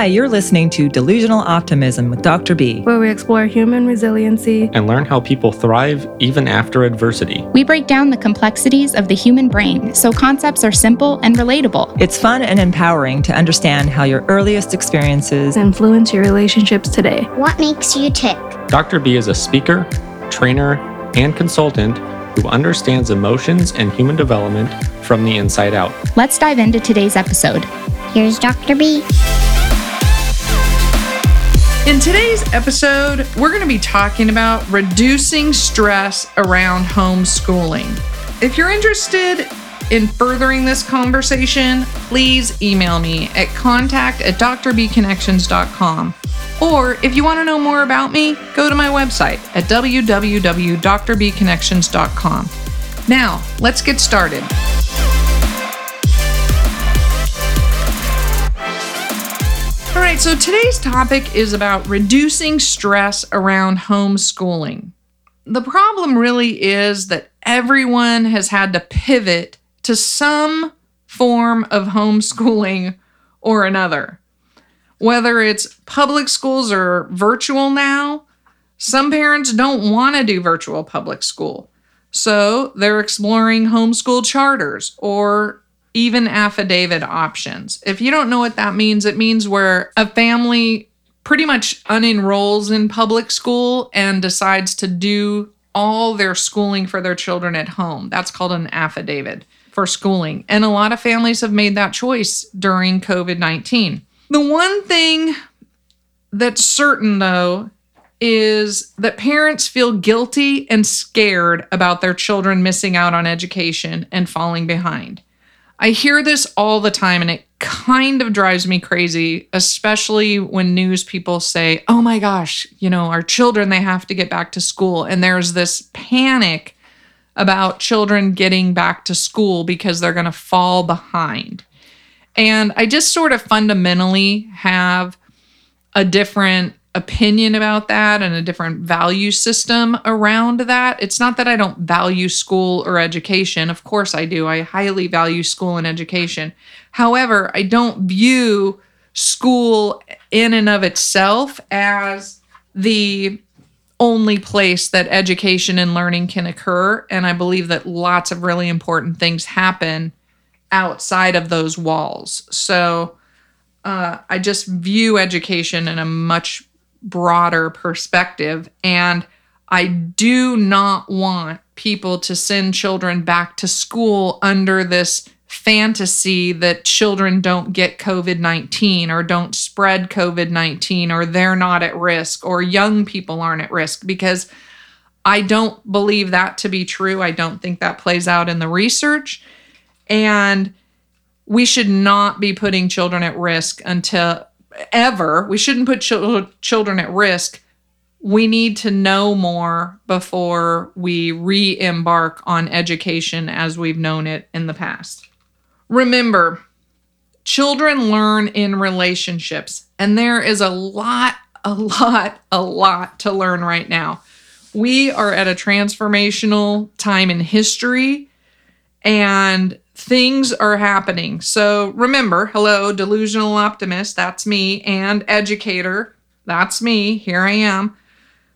Hi, you're listening to Delusional Optimism with Dr. B. where we explore human resiliency. and learn how people thrive even after adversity. We break down the complexities of the human brain so concepts are simple and relatable. It's fun and empowering to understand how your earliest experiences Influence your relationships today. What makes you tick? Dr. B is a speaker, trainer, and consultant who understands emotions and human development from the inside out. Let's dive into today's episode. Here's Dr. B. In today's episode, we're going to be talking about reducing stress around homeschooling. If you're interested in furthering this conversation, please email me at contact at drbconnections.com. Or if you want to know more about me, go to my website at www.drbconnections.com. Now, let's get started. Right, so today's topic is about reducing stress around homeschooling. The problem really is that everyone has had to pivot to some form of homeschooling or another. Whether it's public schools or virtual now, some parents don't want to do virtual public school. So they're exploring homeschool charters or even affidavit options. If you don't know what that means, it means where a family pretty much unenrolls in public school and decides to do all their schooling for their children at home. That's called an affidavit for schooling. And a lot of families have made that choice during COVID 19. The one thing that's certain, though, is that parents feel guilty and scared about their children missing out on education and falling behind. I hear this all the time and it kind of drives me crazy, especially when news people say, oh my gosh, you know, our children, they have to get back to school. And there's this panic about children getting back to school because they're going to fall behind. And I just sort of fundamentally have a different opinion about that and a different value system around that. It's not that I don't value school or education. Of course I do. I highly value school and education. However, I don't view school in and of itself as the only place that education and learning can occur. And I believe that lots of really important things happen outside of those walls. So uh, I just view education in a much broader perspective. And I do not want people to send children back to school under this fantasy that children don't get COVID 19 or don't spread COVID 19 or they're not at risk or young people aren't at risk because I don't believe that to be true. I don't think that plays out in the research. And we should not be putting children at risk until ever. We shouldn't put chil- children at risk. We need to know more before we re embark on education as we've known it in the past. Remember, children learn in relationships, and there is a lot, a lot, a lot to learn right now. We are at a transformational time in history, and things are happening. So remember, hello, delusional optimist, that's me, and educator, that's me. Here I am.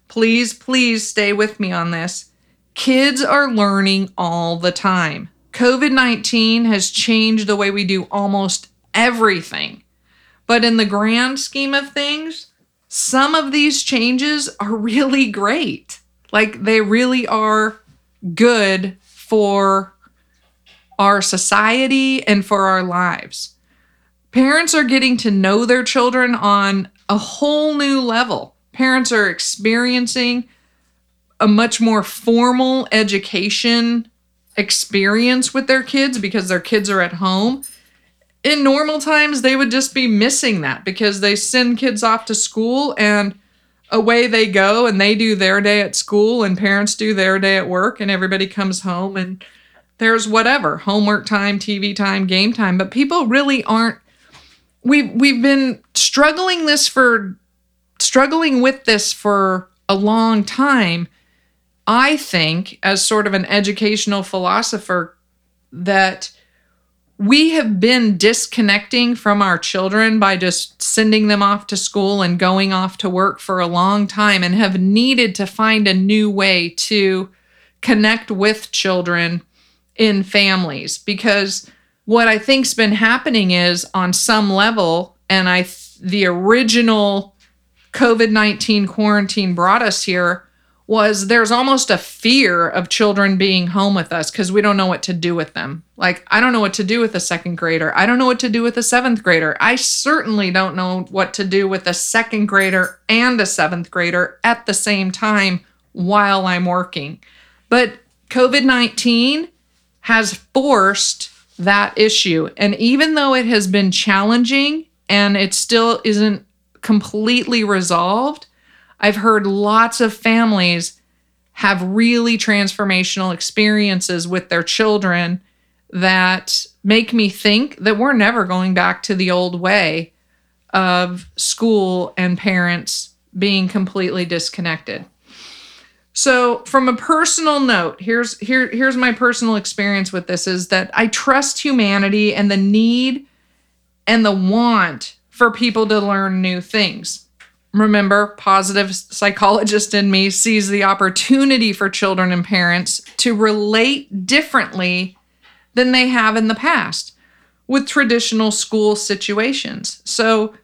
Please, please stay with me on this. Kids are learning all the time. COVID 19 has changed the way we do almost everything. But in the grand scheme of things, some of these changes are really great. Like they really are good for our society and for our lives. Parents are getting to know their children on a whole new level. Parents are experiencing a much more formal education experience with their kids because their kids are at home. In normal times, they would just be missing that because they send kids off to school and away they go and they do their day at school and parents do their day at work and everybody comes home and there's whatever homework time, TV time, game time, but people really aren't we've we've been struggling this for struggling with this for a long time. I think as sort of an educational philosopher that we have been disconnecting from our children by just sending them off to school and going off to work for a long time and have needed to find a new way to connect with children in families because what I think's been happening is on some level and I the original COVID-19 quarantine brought us here was there's almost a fear of children being home with us because we don't know what to do with them. Like, I don't know what to do with a second grader. I don't know what to do with a seventh grader. I certainly don't know what to do with a second grader and a seventh grader at the same time while I'm working. But COVID 19 has forced that issue. And even though it has been challenging and it still isn't completely resolved, I've heard lots of families have really transformational experiences with their children that make me think that we're never going back to the old way of school and parents being completely disconnected. So, from a personal note, here's here here's my personal experience with this is that I trust humanity and the need and the want for people to learn new things remember, positive psychologist in me sees the opportunity for children and parents to relate differently than they have in the past with traditional school situations. So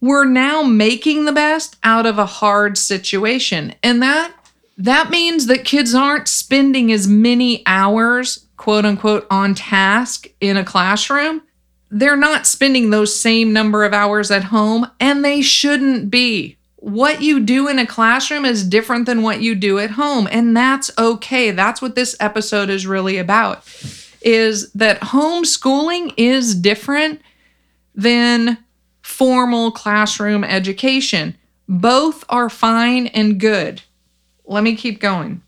we're now making the best out of a hard situation. And that that means that kids aren't spending as many hours, quote unquote, on task in a classroom. They're not spending those same number of hours at home, and they shouldn't be. What you do in a classroom is different than what you do at home and that's okay. That's what this episode is really about is that homeschooling is different than formal classroom education. Both are fine and good let me keep going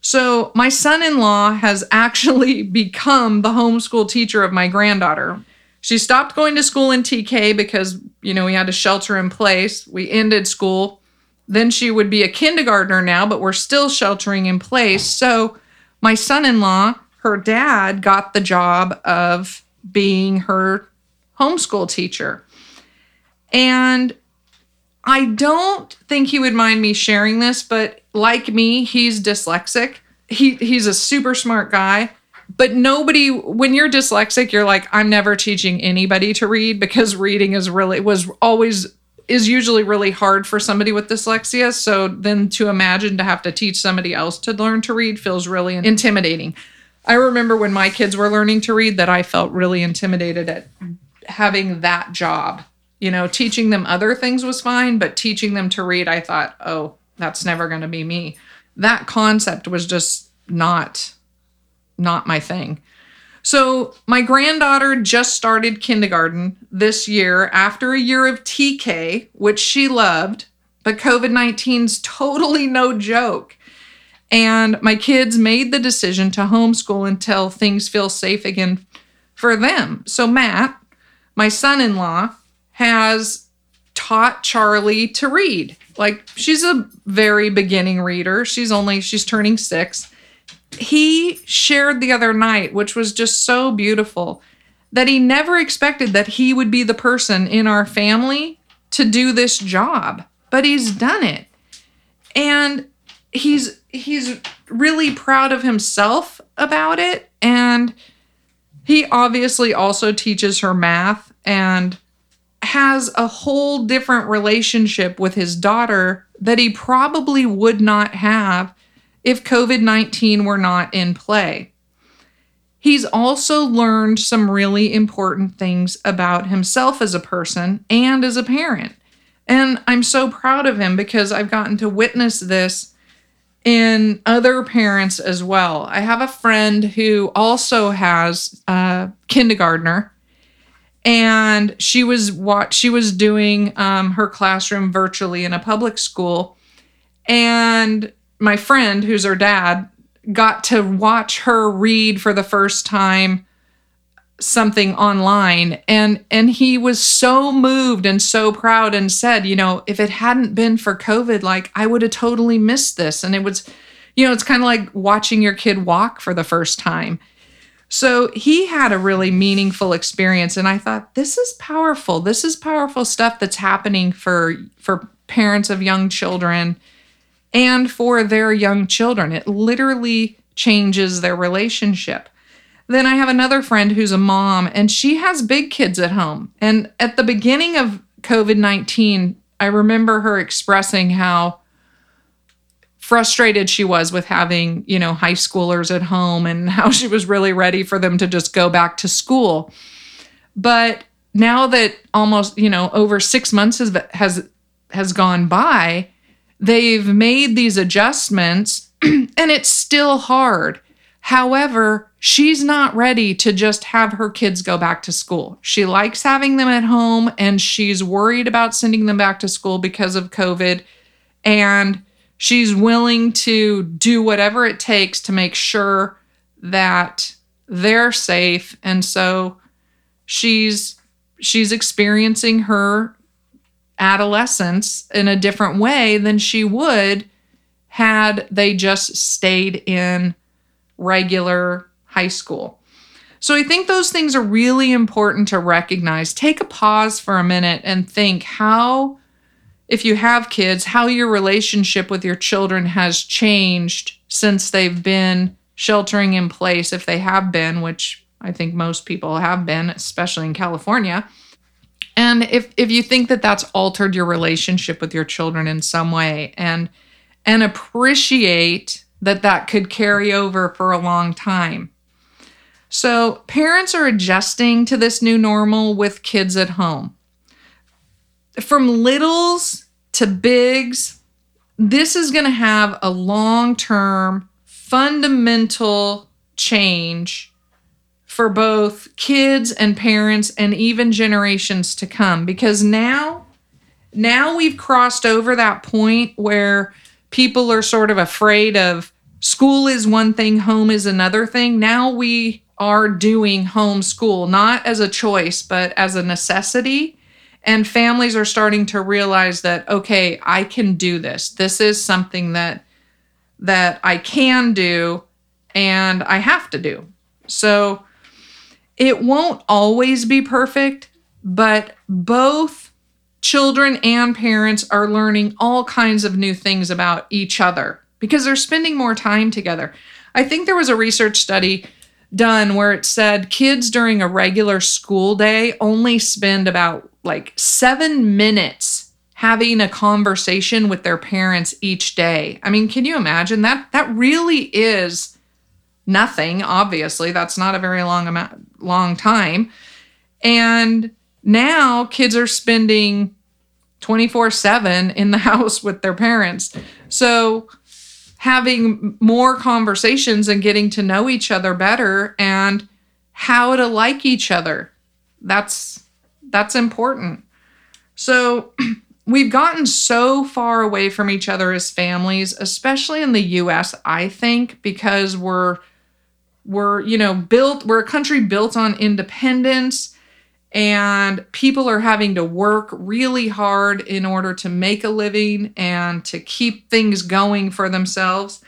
so my son-in-law has actually become the homeschool teacher of my granddaughter she stopped going to school in TK because, you know, we had to shelter in place. We ended school. Then she would be a kindergartner now, but we're still sheltering in place. So my son in law, her dad, got the job of being her homeschool teacher. And I don't think he would mind me sharing this, but like me, he's dyslexic. He, he's a super smart guy but nobody when you're dyslexic you're like i'm never teaching anybody to read because reading is really was always is usually really hard for somebody with dyslexia. So then to imagine to have to teach somebody else to learn to read feels really intimidating. I remember when my kids were learning to read that i felt really intimidated at having that job. You know teaching them other things was fine but teaching them to read i thought oh that's never going to be me that concept was just not not my thing. So, my granddaughter just started kindergarten this year after a year of TK, which she loved, but COVID 19's totally no joke. And my kids made the decision to homeschool until things feel safe again for them. So, Matt, my son in law, has taught Charlie to read. Like, she's a very beginning reader. She's only, she's turning six he shared the other night, which was just so beautiful, that he never expected that he would be the person in our family to do this job, but he's done it. And he's he's really proud of himself about it and he obviously also teaches her math and has a whole different relationship with his daughter that he probably would not have if COVID 19 were not in play. He's also learned some really important things about himself as a person and as a parent. And I'm so proud of him because I've gotten to witness this in other parents as well. I have a friend who also has a kindergartner and she was what she was doing um, her classroom virtually in a public school. And my friend, who's her dad, got to watch her read for the first time something online. And and he was so moved and so proud and said you know if it hadn't been for covid like i would have totally missed this. And it was you know it's kind of like watching your kid walk for the first time So he had a really meaningful experience and I thought this is powerful. This is powerful stuff that's happening for for parents of young children and for their young children. It literally changes their relationship. Then I have another friend who's a mom and she has big kids at home. And at the beginning of COVID 19, I remember her expressing how frustrated she was with having, you know, high schoolers at home and how she was really ready for them to just go back to school. But now that almost, you know, over 6 months has has has gone by, they've made these adjustments and it's still hard. However, she's not ready to just have her kids go back to school. She likes having them at home and she's worried about sending them back to school because of COVID. And she's willing to do whatever it takes to make sure that they're safe. And so she's she's experiencing her adolescence in a different way than she would had they just stayed in regular high school. So I think those things are really important to recognize. Take a pause for a minute and think how, if you have kids, how your relationship with your children has changed since they've been sheltering in place, if they have been, which I think most people have been, especially in California. And if, if you think that that's altered your relationship with your children in some way and and appreciate that that could carry over for a long time. So, parents are adjusting to this new normal with kids at home. From littles to bigs, this is going to have a long term, fundamental change for both kids and parents and even generations to come because now now we've crossed over that point where people are sort of afraid of school is one thing, home is another thing. Now we are doing homeschool, not as a choice, but as a necessity. And families are starting to realize that, okay, I can do this. This is something that that I can do and I have to do. So it won't always be perfect, but both children and parents are learning all kinds of new things about each other because they're spending more time together. I think there was a research study done where it said kids during a regular school day only spend about like seven minutes having a conversation with their parents each day. I mean, can you imagine that? That really is nothing. Obviously, that's not a very long amount, long time. And now kids are spending 24 7 in the house with their parents. So having more conversations and getting to know each other better and how to like each other. That's that's important. So we've gotten so far away from each other as families, especially in the US, I think, because we're we're, you know, built we're a country built on independence and people are having to work really hard in order to make a living and to keep things going for themselves.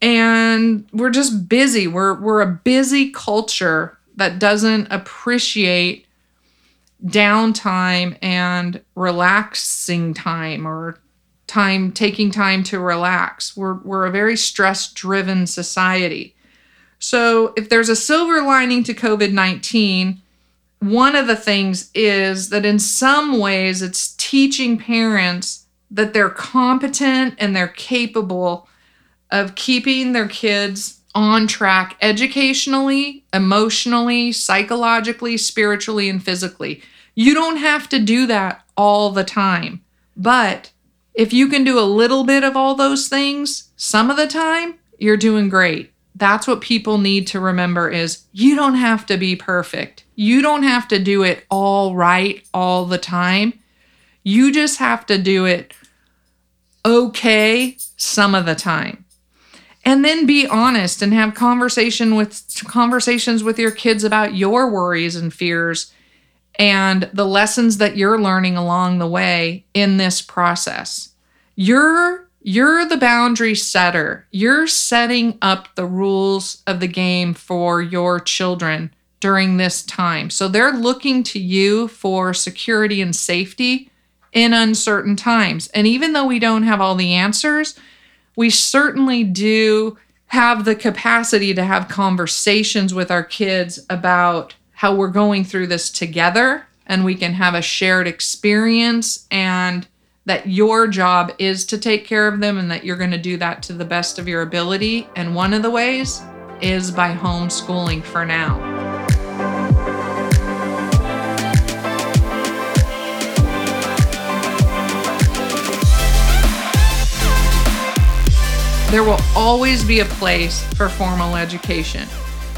And we're just busy. We're we're a busy culture that doesn't appreciate downtime and relaxing time or time taking time to relax. We're we're a very stress driven society. So if there's a silver lining to covid-19 one of the things is that in some ways it's teaching parents that they're competent and they're capable of keeping their kids on track educationally, emotionally, psychologically, spiritually, and physically. You don't have to do that all the time. But if you can do a little bit of all those things some of the time, you're doing great. That's what people need to remember is you don't have to be perfect. You don't have to do it all right all the time. You just have to do it okay some of the time. And then be honest and have conversation with conversations with your kids about your worries and fears and the lessons that you're learning along the way in this process. Your you're the boundary setter. You're setting up the rules of the game for your children during this time. So they're looking to you for security and safety in uncertain times. And even though we don't have all the answers, we certainly do have the capacity to have conversations with our kids about how we're going through this together and we can have a shared experience and that your job is to take care of them and that you're going to do that to the best of your ability. And one of the ways is by homeschooling for now. There will always be a place for formal education.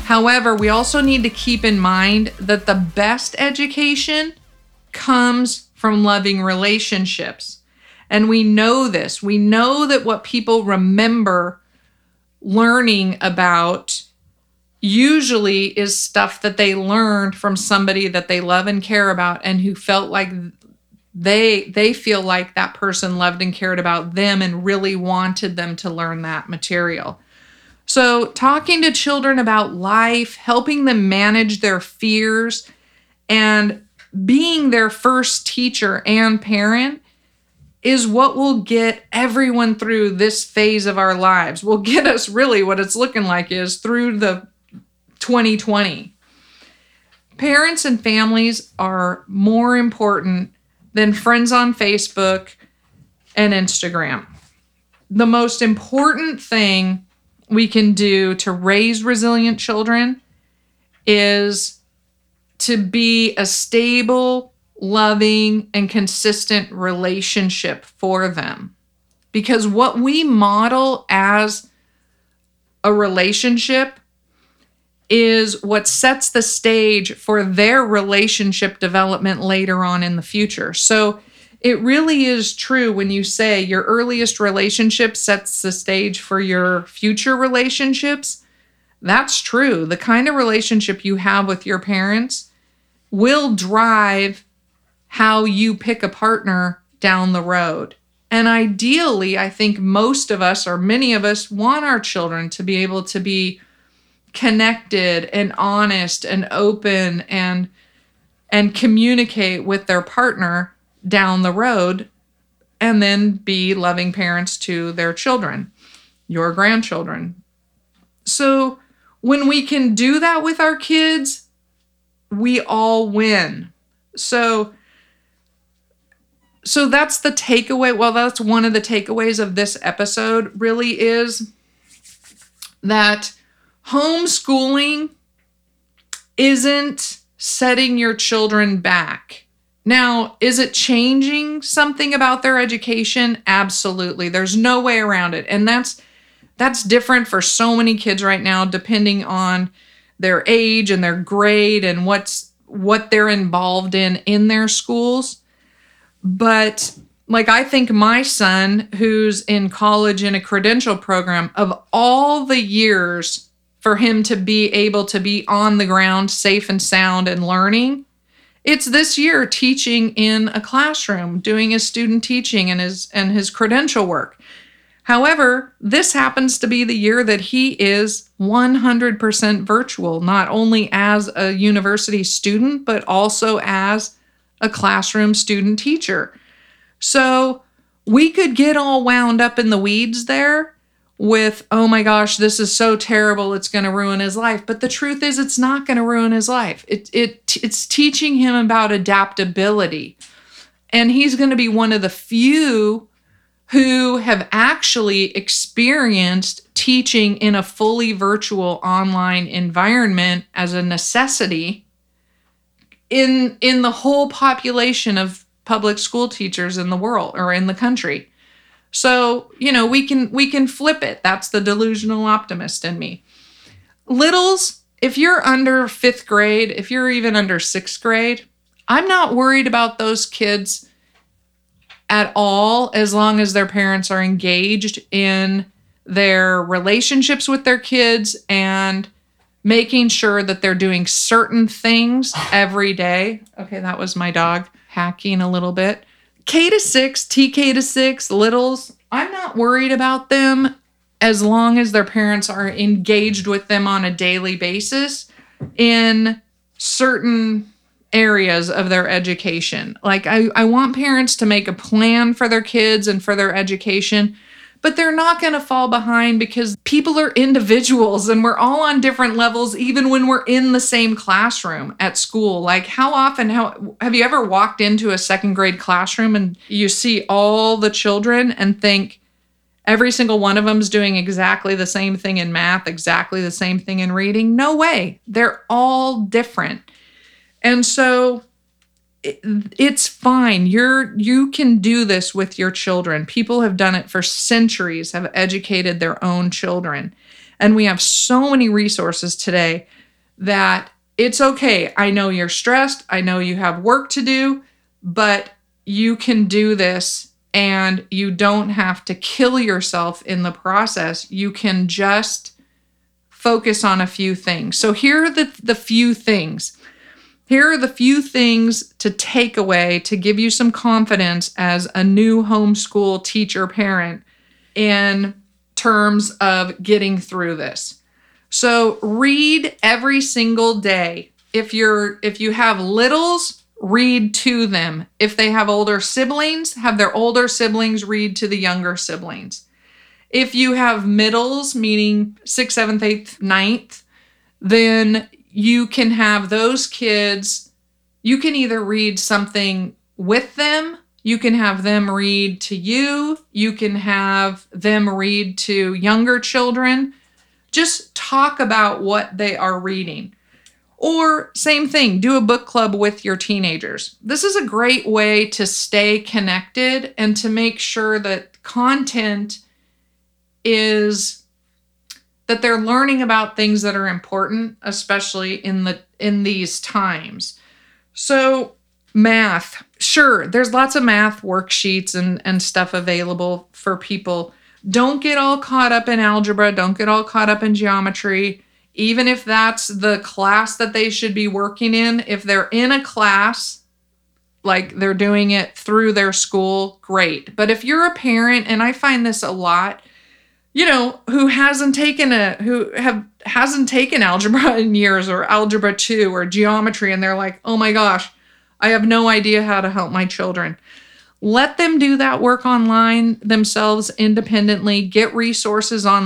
However, we also need to keep in mind that the best education comes from loving relationships. And we know this. We know that what people remember learning about usually is stuff that they learned from somebody that they love and care about and who felt like they they feel like that person loved and cared about them and really wanted them to learn that material. So, talking to children about life, helping them manage their fears and being their first teacher and parent is what will get everyone through this phase of our lives. Will get us really what it's looking like is through the 2020. Parents and families are more important than friends on Facebook and Instagram. The most important thing we can do to raise resilient children is to be a stable, loving, and consistent relationship for them. Because what we model as a relationship is what sets the stage for their relationship development later on in the future. So it really is true when you say your earliest relationship sets the stage for your future relationships. That's true. The kind of relationship you have with your parents will drive how you pick a partner down the road. And ideally, I think most of us or many of us want our children to be able to be connected and honest and open and and communicate with their partner down the road and then be loving parents to their children, your grandchildren. So when we can do that with our kids, we all win. So so that's the takeaway. Well, that's one of the takeaways of this episode really is that homeschooling isn't setting your children back. Now, is it changing something about their education? Absolutely. There's no way around it. And that's that's different for so many kids right now depending on their age and their grade and what's what they're involved in in their schools. But like I think my son who's in college in a credential program of all the years for him to be able to be on the ground, safe and sound, and learning. It's this year teaching in a classroom, doing his student teaching and his and his credential work. However, this happens to be the year that he is 100% virtual, not only as a university student, but also as a classroom student teacher. So we could get all wound up in the weeds there with, oh my gosh, this is so terrible, it's going to ruin his life. But the truth is, it's not going to ruin his life. It, it, it's teaching him about adaptability. And he's going to be one of the few who have actually experienced teaching in a fully virtual online environment as a necessity in in the whole population of public school teachers in the world or in the country. So, you know, we can we can flip it. That's the delusional optimist in me. Littles, if you're under 5th grade, if you're even under 6th grade, I'm not worried about those kids at all as long as their parents are engaged in their relationships with their kids and making sure that they're doing certain things every day. Okay, that was my dog hacking a little bit. K to six, TK to six, littles, I'm not worried about them as long as their parents are engaged with them on a daily basis in certain areas of their education. Like, I, I want parents to make a plan for their kids and for their education, but they're not going to fall behind because people are individuals and we're all on different levels, even when we're in the same classroom at school. Like, how often, how have you ever walked into a second grade classroom and you see all the children and think, every single one of them's doing exactly the same thing in math, exactly the same thing in reading. No way. They're all different. And so it, it's fine. You're you can do this with your children. People have done it for centuries, have educated their own children. And we have so many resources today that it's okay. I know you're stressed. I know you have work to do, but you can do this and you don't have to kill yourself in the process. You can just focus on a few things. So here are the, the few things. Here are the few things to take away to give you some confidence as a new homeschool teacher parent in terms of getting through this. So read every single day. If you're if you have littles, read to them. If they have older siblings, have their older siblings read to the younger siblings. If you have middles, meaning sixth, seventh, eighth, ninth, then you can have those kids, you can either read something with them, you can have them read to you, you can have them read to younger children. Just talk about what they are reading. Or, same thing, do a book club with your teenagers. This is a great way to stay connected and to make sure that content is that they're learning about things that are important, especially in the in these times. So, math. Sure, there's lots of math worksheets and and stuff available for people. Don't get all caught up in algebra, don't get all caught up in geometry. Even if that's the class that they should be working in, if they're in a class like they're doing it through their school, great. But if you're a parent and I find this a lot, you know, who hasn't taken a who have hasn't taken algebra in years or algebra 2 or geometry and they're like, "Oh my gosh, I have no idea how to help my children." Let them do that work online themselves independently. Get resources on